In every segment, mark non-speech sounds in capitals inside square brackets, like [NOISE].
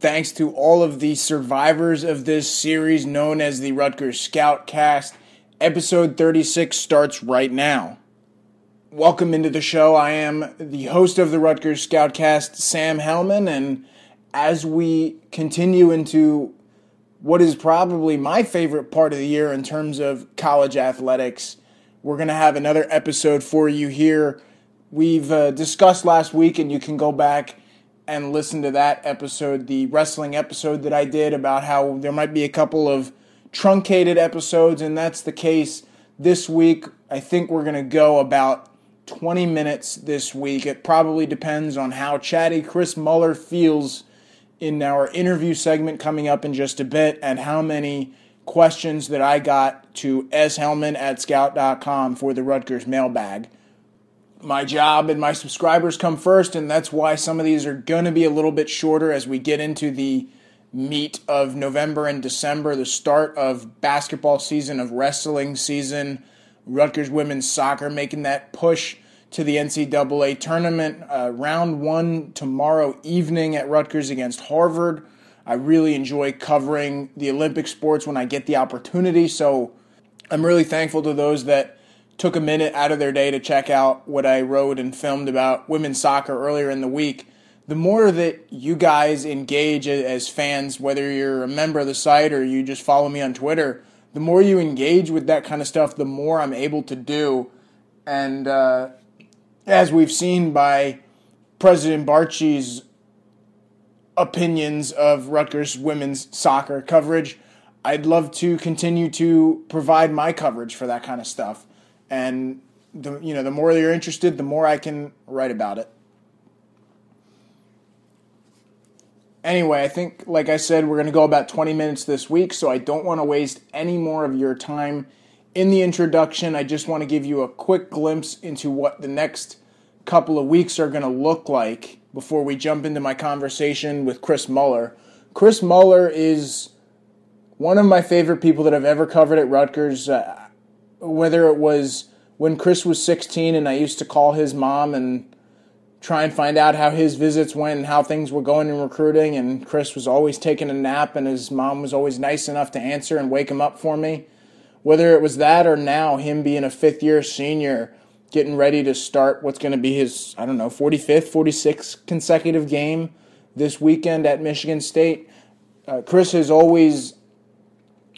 thanks to all of the survivors of this series known as the Rutgers Scout Cast. Episode 36 starts right now. Welcome into the show. I am the host of the Rutgers Scoutcast, Sam Hellman, and as we continue into what is probably my favorite part of the year in terms of college athletics, we're going to have another episode for you here. We've uh, discussed last week, and you can go back and listen to that episode, the wrestling episode that I did about how there might be a couple of truncated episodes, and that's the case this week. I think we're going to go about 20 minutes this week. It probably depends on how chatty Chris Muller feels in our interview segment coming up in just a bit and how many questions that I got to shellman at scout.com for the Rutgers mailbag my job and my subscribers come first, and that's why some of these are going to be a little bit shorter as we get into the meat of November and December, the start of basketball season, of wrestling season, Rutgers women's soccer making that push to the NCAA tournament. Uh, round one tomorrow evening at Rutgers against Harvard. I really enjoy covering the Olympic sports when I get the opportunity, so I'm really thankful to those that took a minute out of their day to check out what I wrote and filmed about women's soccer earlier in the week, the more that you guys engage as fans, whether you're a member of the site or you just follow me on Twitter, the more you engage with that kind of stuff, the more I'm able to do. And uh, as we've seen by President Barchi's opinions of Rutgers women's soccer coverage, I'd love to continue to provide my coverage for that kind of stuff and the you know the more you're interested, the more I can write about it. Anyway, I think like I said, we're going to go about 20 minutes this week, so I don't want to waste any more of your time. In the introduction, I just want to give you a quick glimpse into what the next couple of weeks are going to look like before we jump into my conversation with Chris Muller. Chris Muller is one of my favorite people that I've ever covered at Rutgers. Uh, whether it was when Chris was 16 and I used to call his mom and try and find out how his visits went and how things were going in recruiting and Chris was always taking a nap and his mom was always nice enough to answer and wake him up for me. Whether it was that or now him being a fifth year senior getting ready to start what's going to be his I don't know 45th 46th consecutive game this weekend at Michigan State. Uh, Chris has always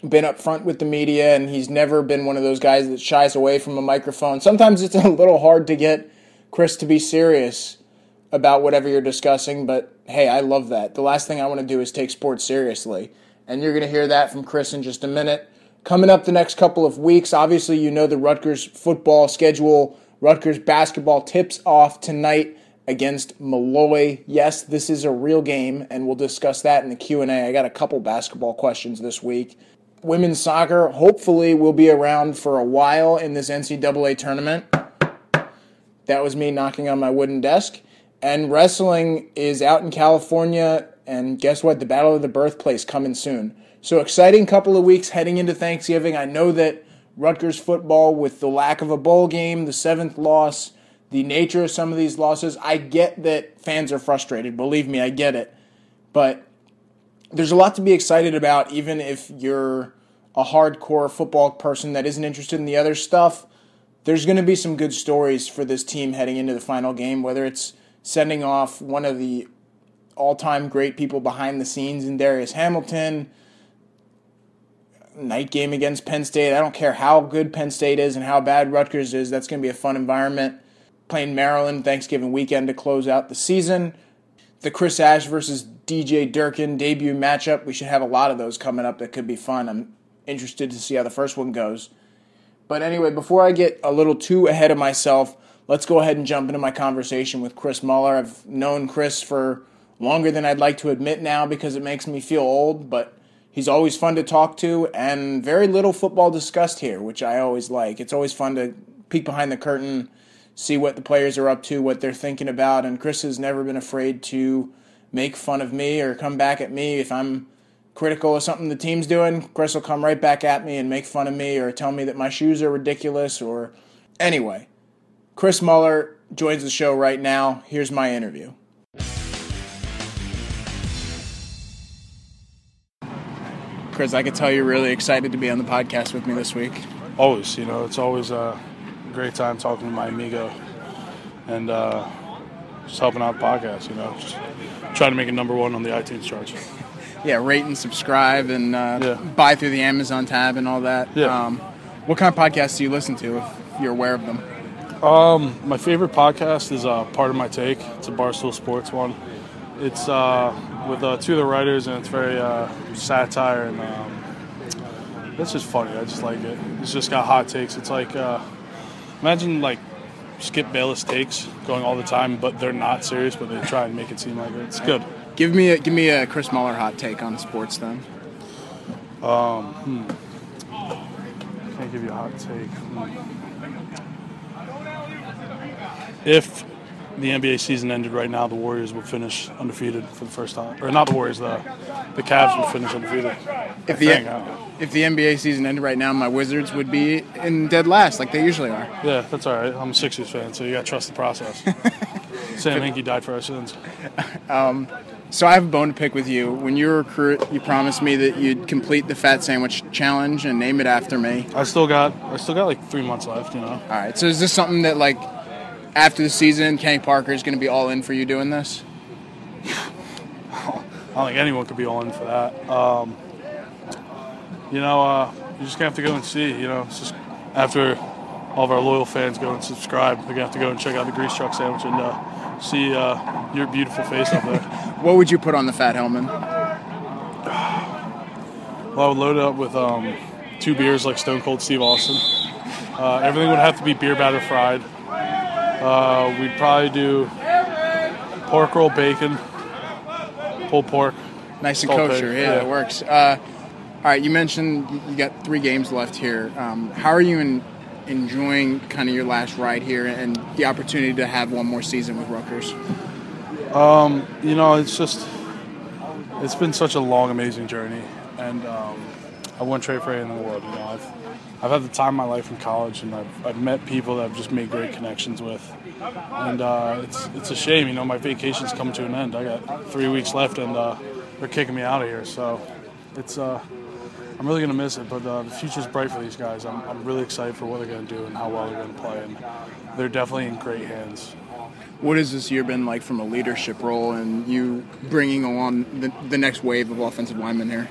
been up front with the media and he's never been one of those guys that shies away from a microphone. Sometimes it's a little hard to get Chris to be serious about whatever you're discussing, but hey, I love that. The last thing I want to do is take sports seriously. And you're going to hear that from Chris in just a minute. Coming up the next couple of weeks, obviously you know the Rutgers football schedule. Rutgers basketball tips off tonight against Molloy. Yes, this is a real game and we'll discuss that in the Q&A. I got a couple basketball questions this week women's soccer hopefully will be around for a while in this NCAA tournament. That was me knocking on my wooden desk. And wrestling is out in California, and guess what? The Battle of the Birthplace coming soon. So exciting couple of weeks heading into Thanksgiving. I know that Rutgers football, with the lack of a bowl game, the seventh loss, the nature of some of these losses, I get that fans are frustrated. Believe me, I get it. But there's a lot to be excited about, even if you're a hardcore football person that isn't interested in the other stuff. There's going to be some good stories for this team heading into the final game, whether it's sending off one of the all time great people behind the scenes in Darius Hamilton, night game against Penn State. I don't care how good Penn State is and how bad Rutgers is, that's going to be a fun environment. Playing Maryland Thanksgiving weekend to close out the season. The Chris Ash versus DJ Durkin debut matchup. We should have a lot of those coming up that could be fun. I'm interested to see how the first one goes. But anyway, before I get a little too ahead of myself, let's go ahead and jump into my conversation with Chris Muller. I've known Chris for longer than I'd like to admit now because it makes me feel old, but he's always fun to talk to and very little football discussed here, which I always like. It's always fun to peek behind the curtain, see what the players are up to, what they're thinking about, and Chris has never been afraid to make fun of me or come back at me if I'm critical of something the team's doing. Chris will come right back at me and make fun of me or tell me that my shoes are ridiculous or anyway. Chris Muller joins the show right now. Here's my interview. Chris, I could tell you're really excited to be on the podcast with me this week. Always, you know, it's always a great time talking to my amigo and uh, just helping out the podcast, you know, just trying to make it number one on the iTunes charts. Yeah, rate and subscribe and uh, Yeah. buy through the Amazon tab and all that. Yeah. Um, what kind of podcasts do you listen to if you're aware of them? Um, my favorite podcast is uh, Pardon My Take. It's a Barstool Sports one. It's uh, with uh, two of the writers, and it's very uh, satire and um, it's just funny. I just like it. It's just got hot takes. It's like uh, imagine like Skip Bayless takes going all the time, but they're not serious, but they try and make it seem like it. It's good. Give me a give me a Chris Muller hot take on sports then. Can't give you a hot take. Hmm. If the NBA season ended right now, the Warriors would finish undefeated for the first time, or not the Warriors, the the Cavs would finish undefeated. If the if the NBA season ended right now, my Wizards would be in dead last like they usually are. yeah, that's all right. I'm a Sixers fan, so you got to trust the process. [LAUGHS] Sam Hinkie died for our sins. [LAUGHS] Um, so I have a bone to pick with you. When you were a recruit, you promised me that you'd complete the fat sandwich challenge and name it after me. I still got I still got like three months left. You know, All right. So is this something that like after the season, Kenny Parker is going to be all in for you doing this? I don't think anyone could be all in for that. Um, you know, uh, you're just have to go and see. You know, it's just after all of our loyal fans go and subscribe, they're gonna have to go and check out the grease truck sandwich and uh, see uh, your beautiful face up there. [LAUGHS] What would you put on the fat Hellman? Well, I would load it up with um, two beers like Stone Cold Steve Austin. Uh, everything would have to be beer batter fried. Uh, we'd probably do pork roll bacon, pulled pork. Nice and kosher. Yeah, yeah. it works. Uh, all right. You mentioned you- got three games left here. Um, how are you in, enjoying kind of your last ride here and the opportunity to have one more season with Rutgers? You know, it's just it's been such a long, amazing journey, and um, I wouldn't trade for anything in the world. You know, I've I've had the time of my life in college, and I've, I've met people that I've just made great connections with, and uh, it's it's a shame. You know, my vacation's coming to an end. I got three weeks left, and uh, they're kicking me out of here. So it's uh, I'm really gonna miss it, but uh, the future's bright for these guys. I'm, I'm really excited for what they're gonna do and how well they're gonna play, and they're definitely in great hands. What has this year been like from a leadership role and you bringing along the, the next wave of offensive linemen here?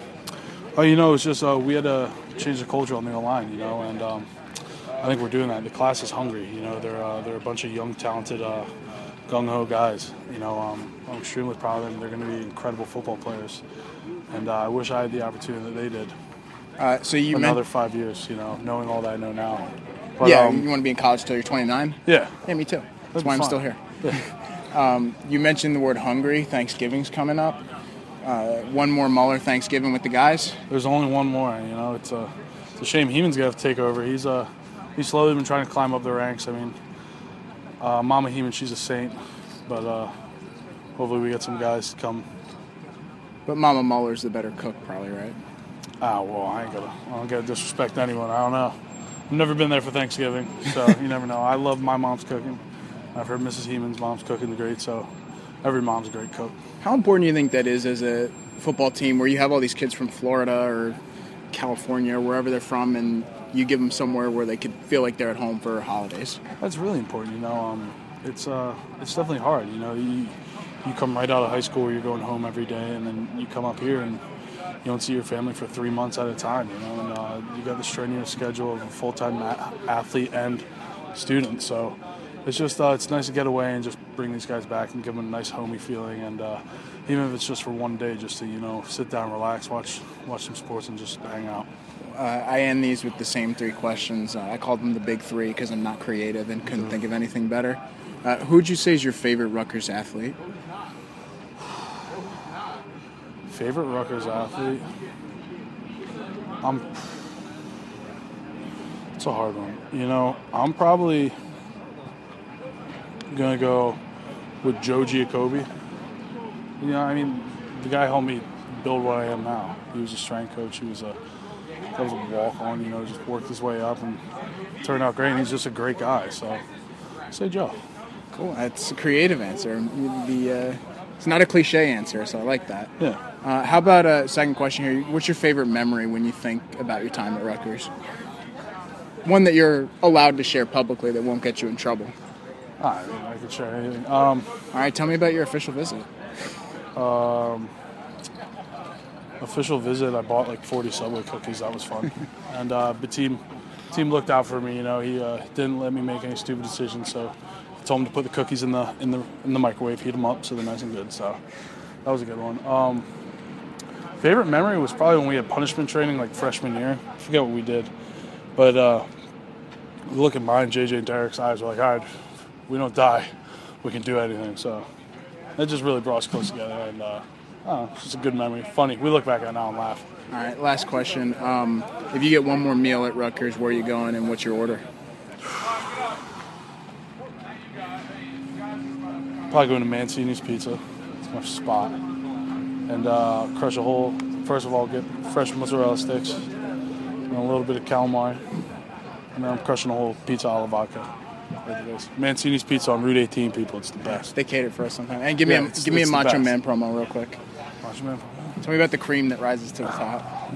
Oh, you know, it's just uh, we had to change the culture on the line, you know, and um, I think we're doing that. The class is hungry, you know. They're uh, they're a bunch of young, talented, uh, gung ho guys. You know, um, I'm extremely proud of them. They're going to be incredible football players, and uh, I wish I had the opportunity that they did. Uh, so you meant. Another meant, five years, you know, knowing all that I know now. But, yeah, um, you want to be in college till you're 29? yeah, Yeah, me too. That's why I'm fun. still here. [LAUGHS] um, you mentioned the word hungry. Thanksgiving's coming up. Uh, one more Muller Thanksgiving with the guys. There's only one more, you know. It's a it's a shame Heeman's gonna have to take over. He's uh he's slowly been trying to climb up the ranks. I mean, uh, Mama Heeman, she's a saint, but uh, hopefully we get some guys to come. But Mama Muller's the better cook, probably, right? Ah, well, I ain't gonna I don't gotta disrespect anyone. I don't know. I've never been there for Thanksgiving, so [LAUGHS] you never know. I love my mom's cooking. I've heard Mrs. Heeman's mom's cooking the great, so every mom's a great cook. How important do you think that is as a football team where you have all these kids from Florida or California or wherever they're from and you give them somewhere where they could feel like they're at home for holidays? That's really important. You know, um, it's uh, it's definitely hard. You know, you you come right out of high school, you're going home every day, and then you come up here and you don't see your family for three months at a time. You know, and uh, you got the strenuous schedule of a full-time a- athlete and student. So it's just uh, it's nice to get away and just bring these guys back and give them a nice homey feeling. And uh, even if it's just for one day, just to you know sit down, relax, watch watch some sports, and just hang out. Uh, I end these with the same three questions. Uh, I called them the big three because I'm not creative and couldn't think of anything better. Uh, who would you say is your favorite Rutgers athlete? Favorite Rutgers athlete? I'm. It's a hard one. You know, I'm probably gonna go with Joe Giacobbe. You know, I mean, the guy helped me build what I am now. He was a strength coach. He was a that was a walk on. You know, just worked his way up and turned out great. And he's just a great guy. So, say Joe. Cool. That's a creative answer. The uh, It's not a cliche answer, so I like that. Yeah. Uh, how about a second question here? What's your favorite memory when you think about your time at Rutgers? One that you're allowed to share publicly that won't get you in trouble. I mean, I could share anything. Um, All right, tell me about your official visit. official visit, I bought like 40 Subway cookies. That was fun. [LAUGHS] and uh, the team, team looked out for me. You know, he uh, didn't let me make any stupid decisions. So I told him to put the cookies in the in the in the microwave, heat them up so they're nice and good. So that was a good one. Um, favorite memory was probably when we had punishment training like freshman year. I forget what we did, but uh, look at mine, JJ and Derek's eyes. We're like, all right, we don't die, we can do anything. So that just really brought us close together, and uh, oh, it's just a good memory. Funny. We look back at it now and laugh. All right, last question. Um, if you get one more meal at Rutgers, where are you going and what's your order? Probably going to Mancini's Pizza. It's my spot. And uh, crush a whole. First of all, get fresh mozzarella sticks and a little bit of calamari, and then I'm crushing a whole pizza alla vodka. There it is. Mancini's Pizza on Route 18, people. It's the best. They cater for us sometimes. And give me Yeah, a it's- give me a it's the Macho best. Man promo real quick. Watch man. Tell me about the cream that rises to the top.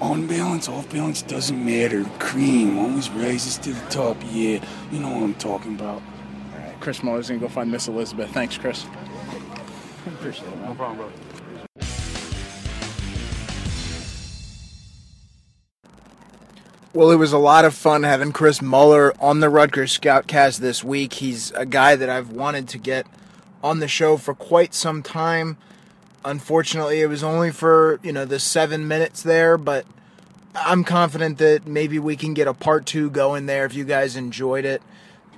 On balance, off balance doesn't matter. Cream always rises to the top. Yeah, you know what I'm talking about. All right, Chris Muller's gonna go find Miss Elizabeth. Thanks, Chris. Appreciate it, man. No problem, bro. Well, it was a lot of fun having Chris Muller on the Rutgers Scoutcast this week. He's a guy that I've wanted to get on the show for quite some time. Unfortunately, it was only for, you know, the seven minutes there, but I'm confident that maybe we can get a part two going there if you guys enjoyed it.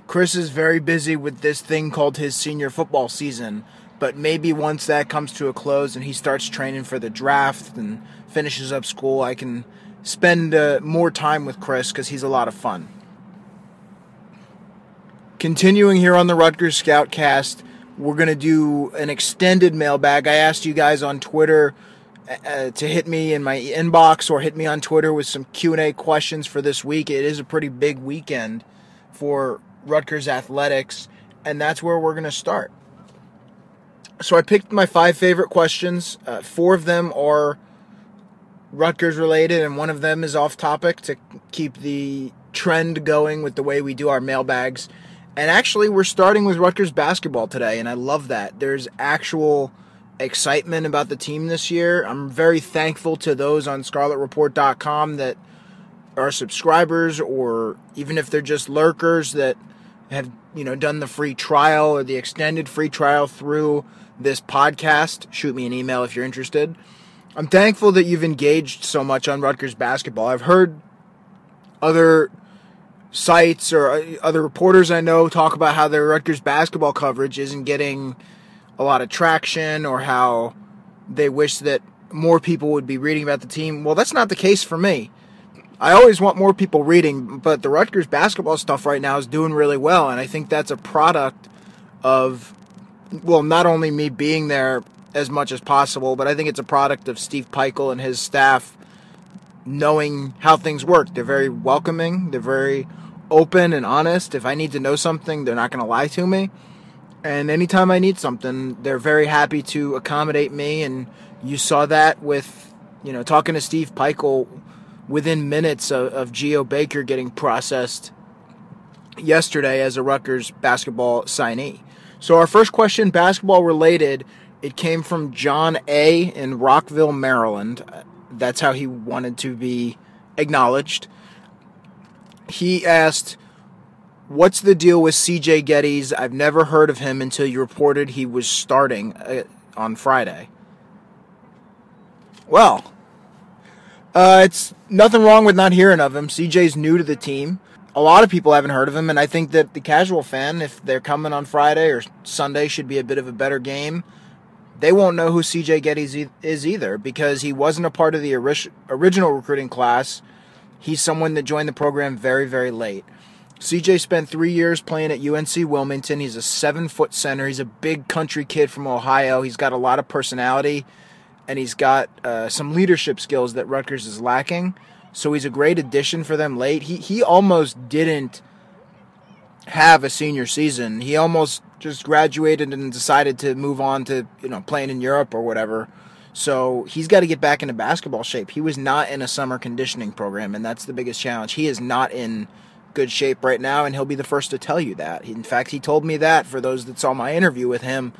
Chris is very busy with this thing called his senior football season, but maybe once that comes to a close and he starts training for the draft and finishes up school, I can spend uh, more time with Chris because he's a lot of fun. Continuing here on the Rutgers Scoutcast, we're going to do an extended mailbag. I asked you guys on Twitter uh, to hit me in my inbox or hit me on Twitter with some Q&A questions for this week. It is a pretty big weekend for Rutgers athletics, and that's where we're going to start. So I picked my five favorite questions. Uh, four of them are Rutgers related, and one of them is off topic to keep the trend going with the way we do our mailbags. And actually, we're starting with Rutgers basketball today, and I love that. There's actual excitement about the team this year. I'm very thankful to those on ScarletReport.com that are subscribers, or even if they're just lurkers that have you know done the free trial or the extended free trial through this podcast. Shoot me an email if you're interested. I'm thankful that you've engaged so much on Rutgers basketball. I've heard other sites or uh, other reporters I know talk about how their Rutgers basketball coverage isn't getting a lot of traction or how they wish that more people would be reading about the team. Well, that's not the case for me. I always want more people reading, but the Rutgers basketball stuff right now is doing really well, and I think that's a product of, well, not only me being there as much as possible, but I think it's a product of Steve Pikiell and his staff knowing how things work. They're very welcoming, they're very open and honest. If I need to know something, they're not going to lie to me. And anytime I need something, they're very happy to accommodate me. And you saw that with, you know, talking to Steve Pikiell within minutes of, of Geo Baker getting processed yesterday as a Rutgers basketball signee. So our first question, basketball related, it came from John A. in Rockville, Maryland. That's how he wanted to be acknowledged. He asked, What's the deal with CJ Gettys? I've never heard of him until you reported he was starting uh, on Friday. Well, uh, it's nothing wrong with not hearing of him. CJ's new to the team. A lot of people haven't heard of him, and I think that the casual fan, if they're coming on Friday or Sunday, should be a bit of a better game. They won't know who CJ e- is either because he wasn't a part of the ori- original recruiting class. He's someone that joined the program very, very late. CJ spent three years playing at UNC Wilmington. He's a seven foot center. He's a big country kid from Ohio. He's got a lot of personality and he's got uh, some leadership skills that Rutgers is lacking. So he's a great addition for them late. He he almost didn't have a senior season. He almost just graduated and decided to move on to you know playing in Europe or whatever. So he's got to get back into basketball shape. He was not in a summer conditioning program, and that's the biggest challenge. He is not in good shape right now, and he'll be the first to tell you that. In fact, he told me that for those that saw my interview with him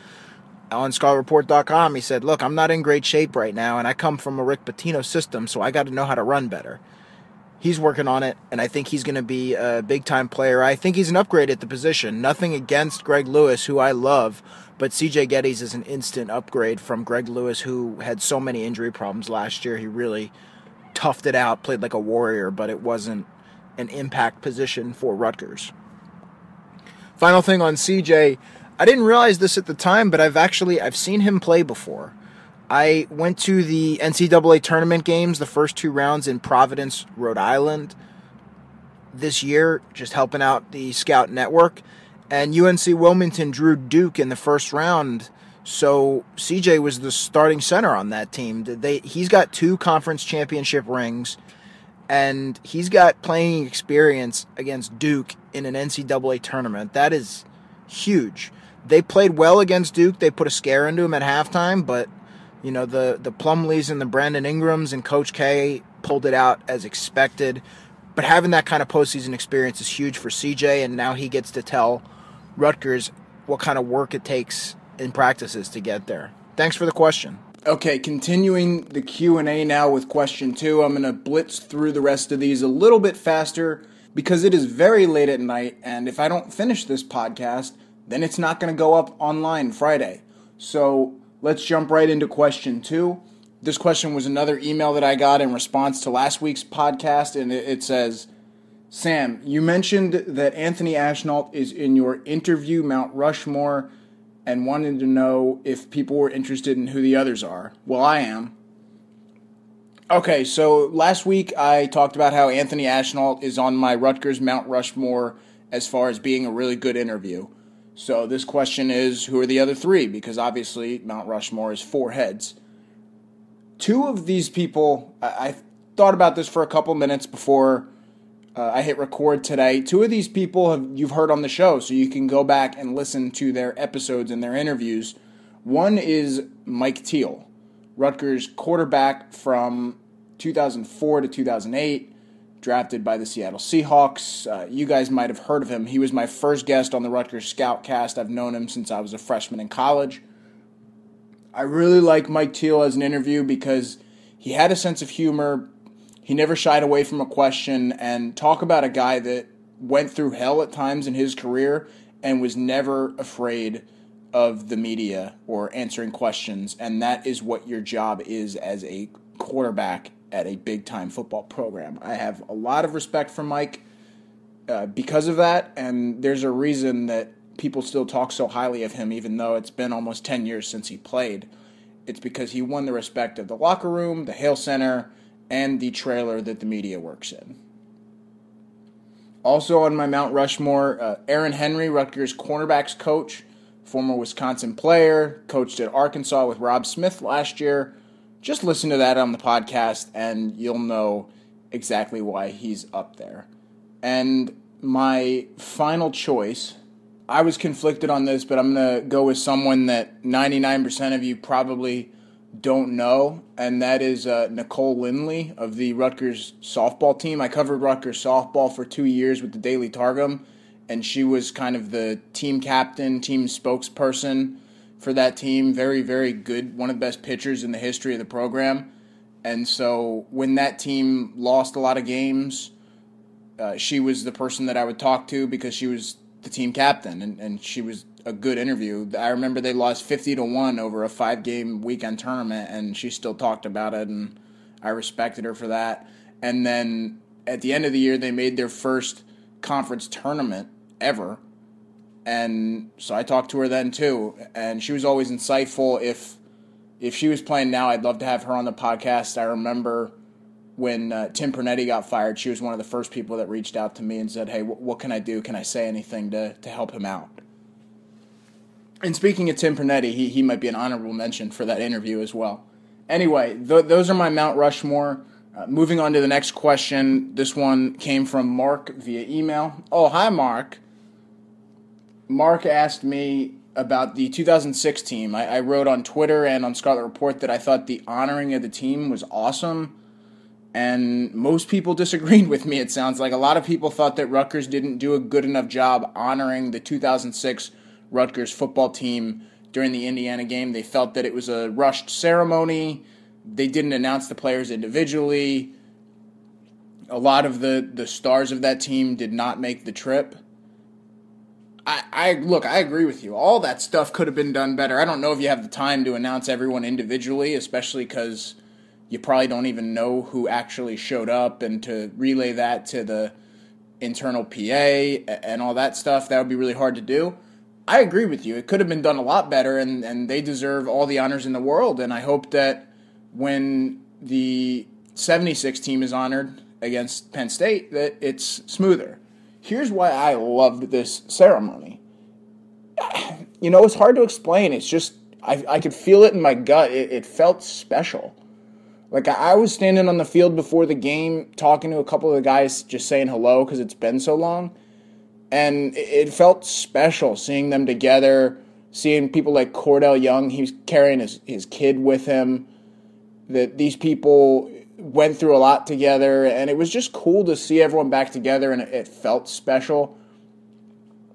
on ScarletReport.com. He said, Look, I'm not in great shape right now, and I come from a Rick Pitino system, so I got to know how to run better. He's working on it, and I think he's going to be a big time player. I think he's an upgrade at the position. Nothing against Greg Lewis, who I love, but CJ Gettys is an instant upgrade from Greg Lewis, who had so many injury problems last year. He really toughed it out, played like a warrior, but it wasn't an impact position for Rutgers. Final thing on CJ, I didn't realize this at the time, but I've actually I've seen him play before. I went to the NCAA tournament games, the first two rounds in Providence, Rhode Island this year, just helping out the scout network. And UNC Wilmington drew Duke in the first round. So CJ was the starting center on that team. They he's got two conference championship rings and he's got playing experience against Duke in an NCAA tournament. That is huge. They played well against Duke. They put a scare into him at halftime, but you know the the Plumlees and the Brandon Ingrams and Coach K pulled it out as expected. But having that kind of postseason experience is huge for CJ, and now he gets to tell Rutgers what kind of work it takes in practices to get there. Thanks for the question. Okay, continuing the Q&A now with question 2. I'm going to blitz through the rest of these a little bit faster because it is very late at night and if I don't finish this podcast, then it's not going to go up online Friday. So, let's jump right into question 2. This question was another email that I got in response to last week's podcast and it says Sam, you mentioned that Anthony Ashnault is in your interview Mount Rushmore and wanted to know if people were interested in who the others are. Well, I am. Okay, so last week I talked about how Anthony Ashnault is on my Rutgers Mount Rushmore as far as being a really good interview. So this question is who are the other three? Because obviously Mount Rushmore is four heads. Two of these people, I, I thought about this for a couple minutes before uh, I hit record today. Two of these people have you've heard on the show, so you can go back and listen to their episodes and their interviews. One is Mike Teel, Rutgers quarterback from 2004 to 2008, drafted by the Seattle Seahawks. Uh, you guys might have heard of him. He was my first guest on the Rutgers Scout Cast. I've known him since I was a freshman in college. I really like Mike Teel as an interview because he had a sense of humor, he never shied away from a question and talk about a guy that went through hell at times in his career and was never afraid of the media or answering questions. And that is what your job is as a quarterback at a big time football program. I have a lot of respect for Mike uh, because of that. And there's a reason that people still talk so highly of him, even though it's been almost 10 years since he played. It's because he won the respect of the locker room, the Hale Center, and the trailer that the media works in. Also on my Mount Rushmore, uh, Aaron Henry, Rutgers cornerbacks coach, former Wisconsin player, coached at Arkansas with Rob Smith last year. Just listen to that on the podcast and you'll know exactly why he's up there. And my final choice, I was conflicted on this, but I'm going to go with someone that 99% of you probably don't know, and that is uh, Nicole Lindley of the Rutgers softball team. I covered Rutgers softball for two years with the Daily Targum, and she was kind of the team captain, team spokesperson for that team. Very, very good, one of the best pitchers in the history of the program. And so when that team lost a lot of games, uh, she was the person that I would talk to because she was the team captain, and, and she was a good interview. I remember they lost 50 to 1 over a five game weekend tournament, and she still talked about it, and I respected her for that. And then at the end of the year, they made their first conference tournament ever. And so I talked to her then too, and she was always insightful. If if she was playing now, I'd love to have her on the podcast. I remember when uh, Tim Pernetti got fired, she was one of the first people that reached out to me and said, "Hey, what can I do? Can I say anything to to help him out?" And speaking of Tim Pernetti, he, he might be an honorable mention for that interview as well. Anyway, th- those are my Mount Rushmore. Uh, moving on to the next question. This one came from Mark via email. Oh, hi, Mark. Mark asked me about the 2006 team. I, I wrote on Twitter and on Scarlet Report that I thought the honoring of the team was awesome. And most people [LAUGHS] disagreed with me, it sounds like. A lot of people thought that Rutgers didn't do a good enough job honoring the 2006 Rutgers football team during the Indiana game. They felt that it was a rushed ceremony. They didn't announce the players individually. A lot of the, the stars of that team did not make the trip. I, I look, I agree with you. All that stuff could have been done better. I don't know if you have the time to announce everyone individually, especially because you probably don't even know who actually showed up, and to relay that to the internal PA and all that stuff, that would be really hard to do. I agree with you. It could have been done a lot better, and, and they deserve all the honors in the world. And I hope that when the 76 team is honored against Penn State, that it's smoother. Here's why I loved this ceremony. You know, it's hard to explain. It's just, I, I could feel it in my gut. It, it felt special. Like, I was standing on the field before the game talking to a couple of the guys, just saying hello because it's been so long. And it felt special seeing them together, seeing people like Cordell Young. He was carrying his, his kid with him. That these people went through a lot together, and it was just cool to see everyone back together, and it, felt special.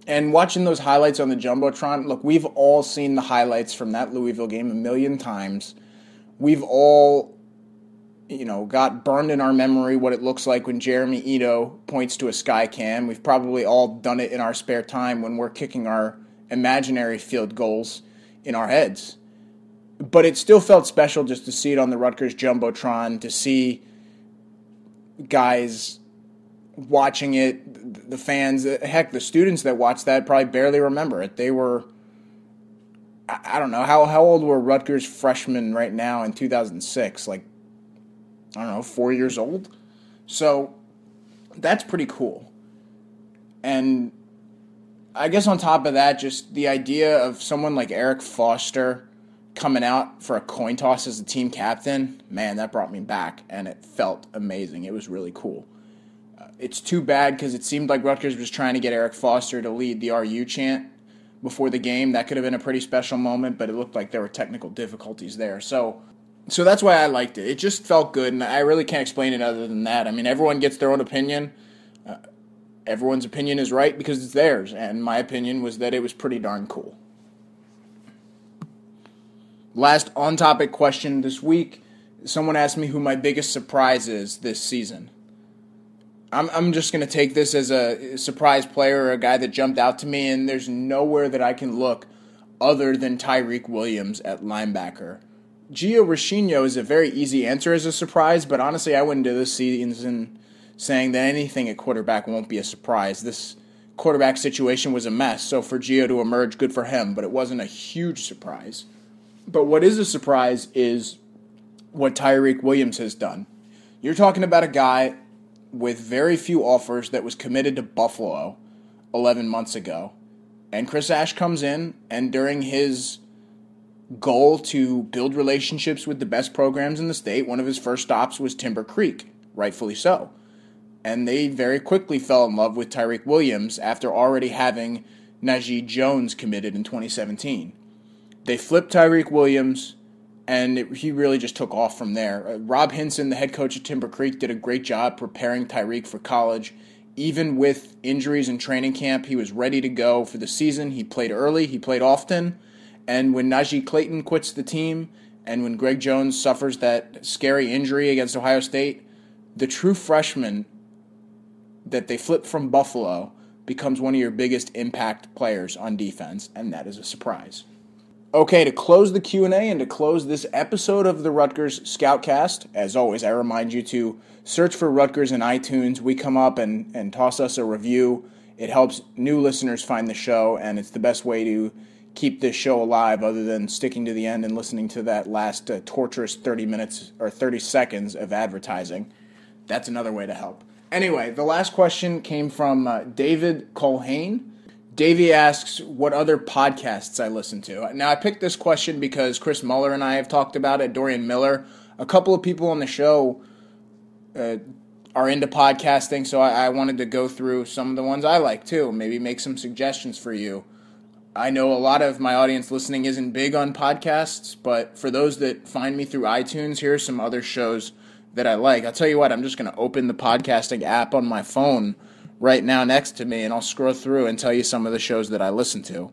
And watching those highlights on the jumbotron, look, we've all seen the highlights from that Louisville game a million times. We've all, you know, got burned in our memory what it looks like when Jeremy Ito points to a sky cam. We've probably all done it in our spare time when we're kicking our imaginary field goals in our heads but it still felt special just to see it on the Rutgers jumbotron to see guys watching it. The fans, heck, the students that watched that probably barely remember it. They were, I don't know how how old were Rutgers freshmen right now in 2006? Like, I don't know, four years old. So that's pretty cool. And I guess on top of that, just the idea of someone like Eric Foster coming out for a coin toss as a team captain, man, that brought me back, and it felt amazing. It was really cool. Uh, it's too bad because it seemed like Rutgers was trying to get Eric Foster to lead the RU chant before the game. That could have been a pretty special moment, but it looked like there were technical difficulties there. So, so that's why I liked it. It just felt good, and I really can't explain it other than that. I mean, everyone gets their own opinion. Uh, everyone's opinion is right because it's theirs, and my opinion was that it was pretty darn cool. Last on topic question this week someone asked me who my biggest surprise is this season. I'm, I'm just going to take this as a surprise player or a guy that jumped out to me, and there's nowhere that I can look other than Tyreek Williams at linebacker. Gio Rescigno is a very easy answer as a surprise, but honestly, I went into this season saying that anything at quarterback won't be a surprise. This quarterback situation was a mess, so for Gio to emerge, good for him, but it wasn't a huge surprise. But what is a surprise is what Tyreek Williams has done. You're talking about a guy with very few offers that was committed to Buffalo 11 months ago. And Chris Ash comes in, and during his goal to build relationships with the best programs in the state, one of his first stops was Timber Creek, rightfully so. And they very quickly fell in love with Tyreek Williams after already having Najee Jones committed in 2017. They flipped Tyreek Williams, and it, he really just took off from there. Uh, Rob Hinson, the head coach at Timber Creek, did a great job preparing Tyreek for college. Even with injuries in training camp, he was ready to go for the season. He played early, he played often. And when Najee Clayton quits the team, and when Greg Jones suffers that scary injury against Ohio State, the true freshman that they flipped from Buffalo becomes one of your biggest impact players on defense, and that is a surprise. Okay, to close the Q&A and to close this episode of the Rutgers Scoutcast, as always, I remind you to search for Rutgers in iTunes. We come up and, and toss us a review. It helps new listeners find the show, and it's the best way to keep this show alive other than sticking to the end and listening to that last uh, torturous 30 minutes or 30 seconds of advertising. That's another way to help. Anyway, the last question came from uh, David Culhane. Davey asks what other podcasts I listen to. Now, I picked this question because Chris Muller and I have talked about it, Dorian Miller. A couple of people on the show uh, are into podcasting, so I, I, wanted to go through some of the ones I like too, maybe make some suggestions for you. I know a lot of my audience listening isn't big on podcasts, but for those that find me through iTunes, here are some other shows that I like. I'll tell you what, I'm just going to open the podcasting app on my phone right now next to me and I'll scroll through and tell you some of the shows that I listen to.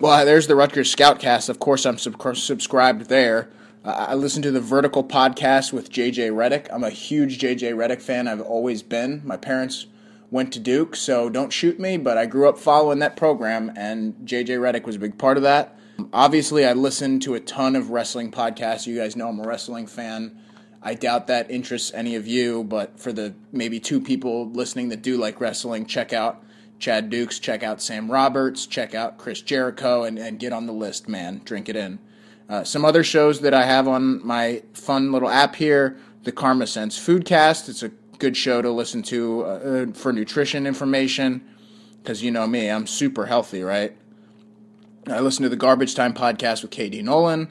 Well, there's the Rutgers Scoutcast. Of course, I'm sub- subscribed there. Uh, I listen to the Vertical podcast with JJ Redick. I'm a huge JJ Redick fan. I've always been. My parents went to Duke, so don't shoot me, but I grew up following that program, and JJ Redick was a big part of that. Obviously, I listen to a ton of wrestling podcasts. You guys know I'm a wrestling fan. I doubt that interests any of you, but for the maybe two people listening that do like wrestling, check out Chad Dukes, check out Sam Roberts, check out Chris Jericho, and, and get on the list, man. Drink it in. Uh, some other shows that I have on my fun little app here the Karma Sense Foodcast. It's a good show to listen to uh, uh for nutrition information because you know me, I'm super healthy, right? I listen to the Garbage Time podcast with Katie Nolan.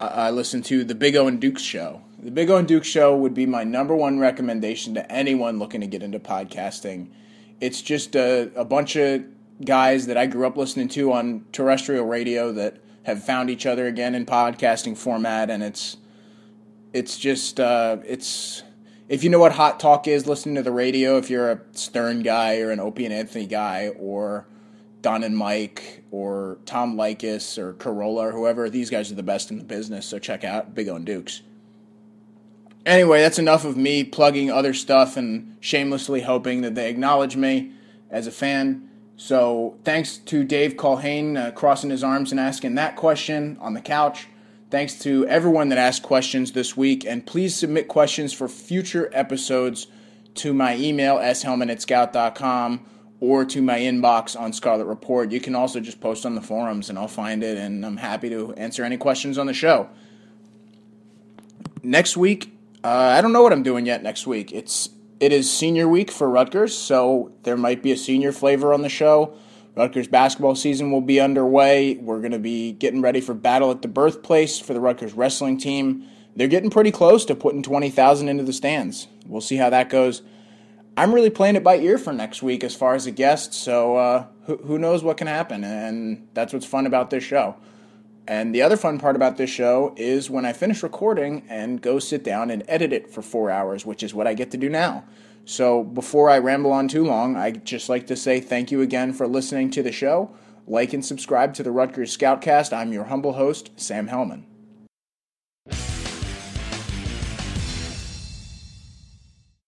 I listen to the Big O and Dukes show. The Big O and Dukes show would be my number one recommendation to anyone looking to get into podcasting. It's just a, a bunch of guys that I grew up listening to on terrestrial radio that have found each other again in podcasting format, and it's it's just uh, it's if you know what hot talk is, listening to the radio. If you're a Stern guy or an Opie and Anthony guy or Don and Mike or Tom Leykis or Carolla or whoever, these guys are the best in the business. So check out Big O and Dukes. Anyway, that's enough of me plugging other stuff and shamelessly hoping that they acknowledge me as a fan. So thanks to Dave Culhane uh, crossing his arms and asking that question on the couch. Thanks to everyone that asked questions this week. And please submit questions for future episodes to my email, shelman at scout.com, or to my inbox on Scarlet Report. You can also just post on the forums and I'll find it, and I'm happy to answer any questions on the show. Next week, uh, I don't know what I'm doing yet next week. It's it is senior week for Rutgers, so there might be a senior flavor on the show. Rutgers basketball season will be underway. We're going to be getting ready for Battle at the Birthplace for the Rutgers wrestling team. They're getting pretty close to putting 20,000 into the stands. We'll see how that goes. I'm really playing it by ear for next week as far as a guest, so uh, who, who knows what can happen, and that's what's fun about this show. And the other fun part about this show is when I finish recording and go sit down and edit it for four hours, which is what I get to do now. So before I ramble on too long, I'd just like to say thank you again for listening to the show. Like and subscribe to the Rutgers Scoutcast. I'm your humble host, Sam Hellman.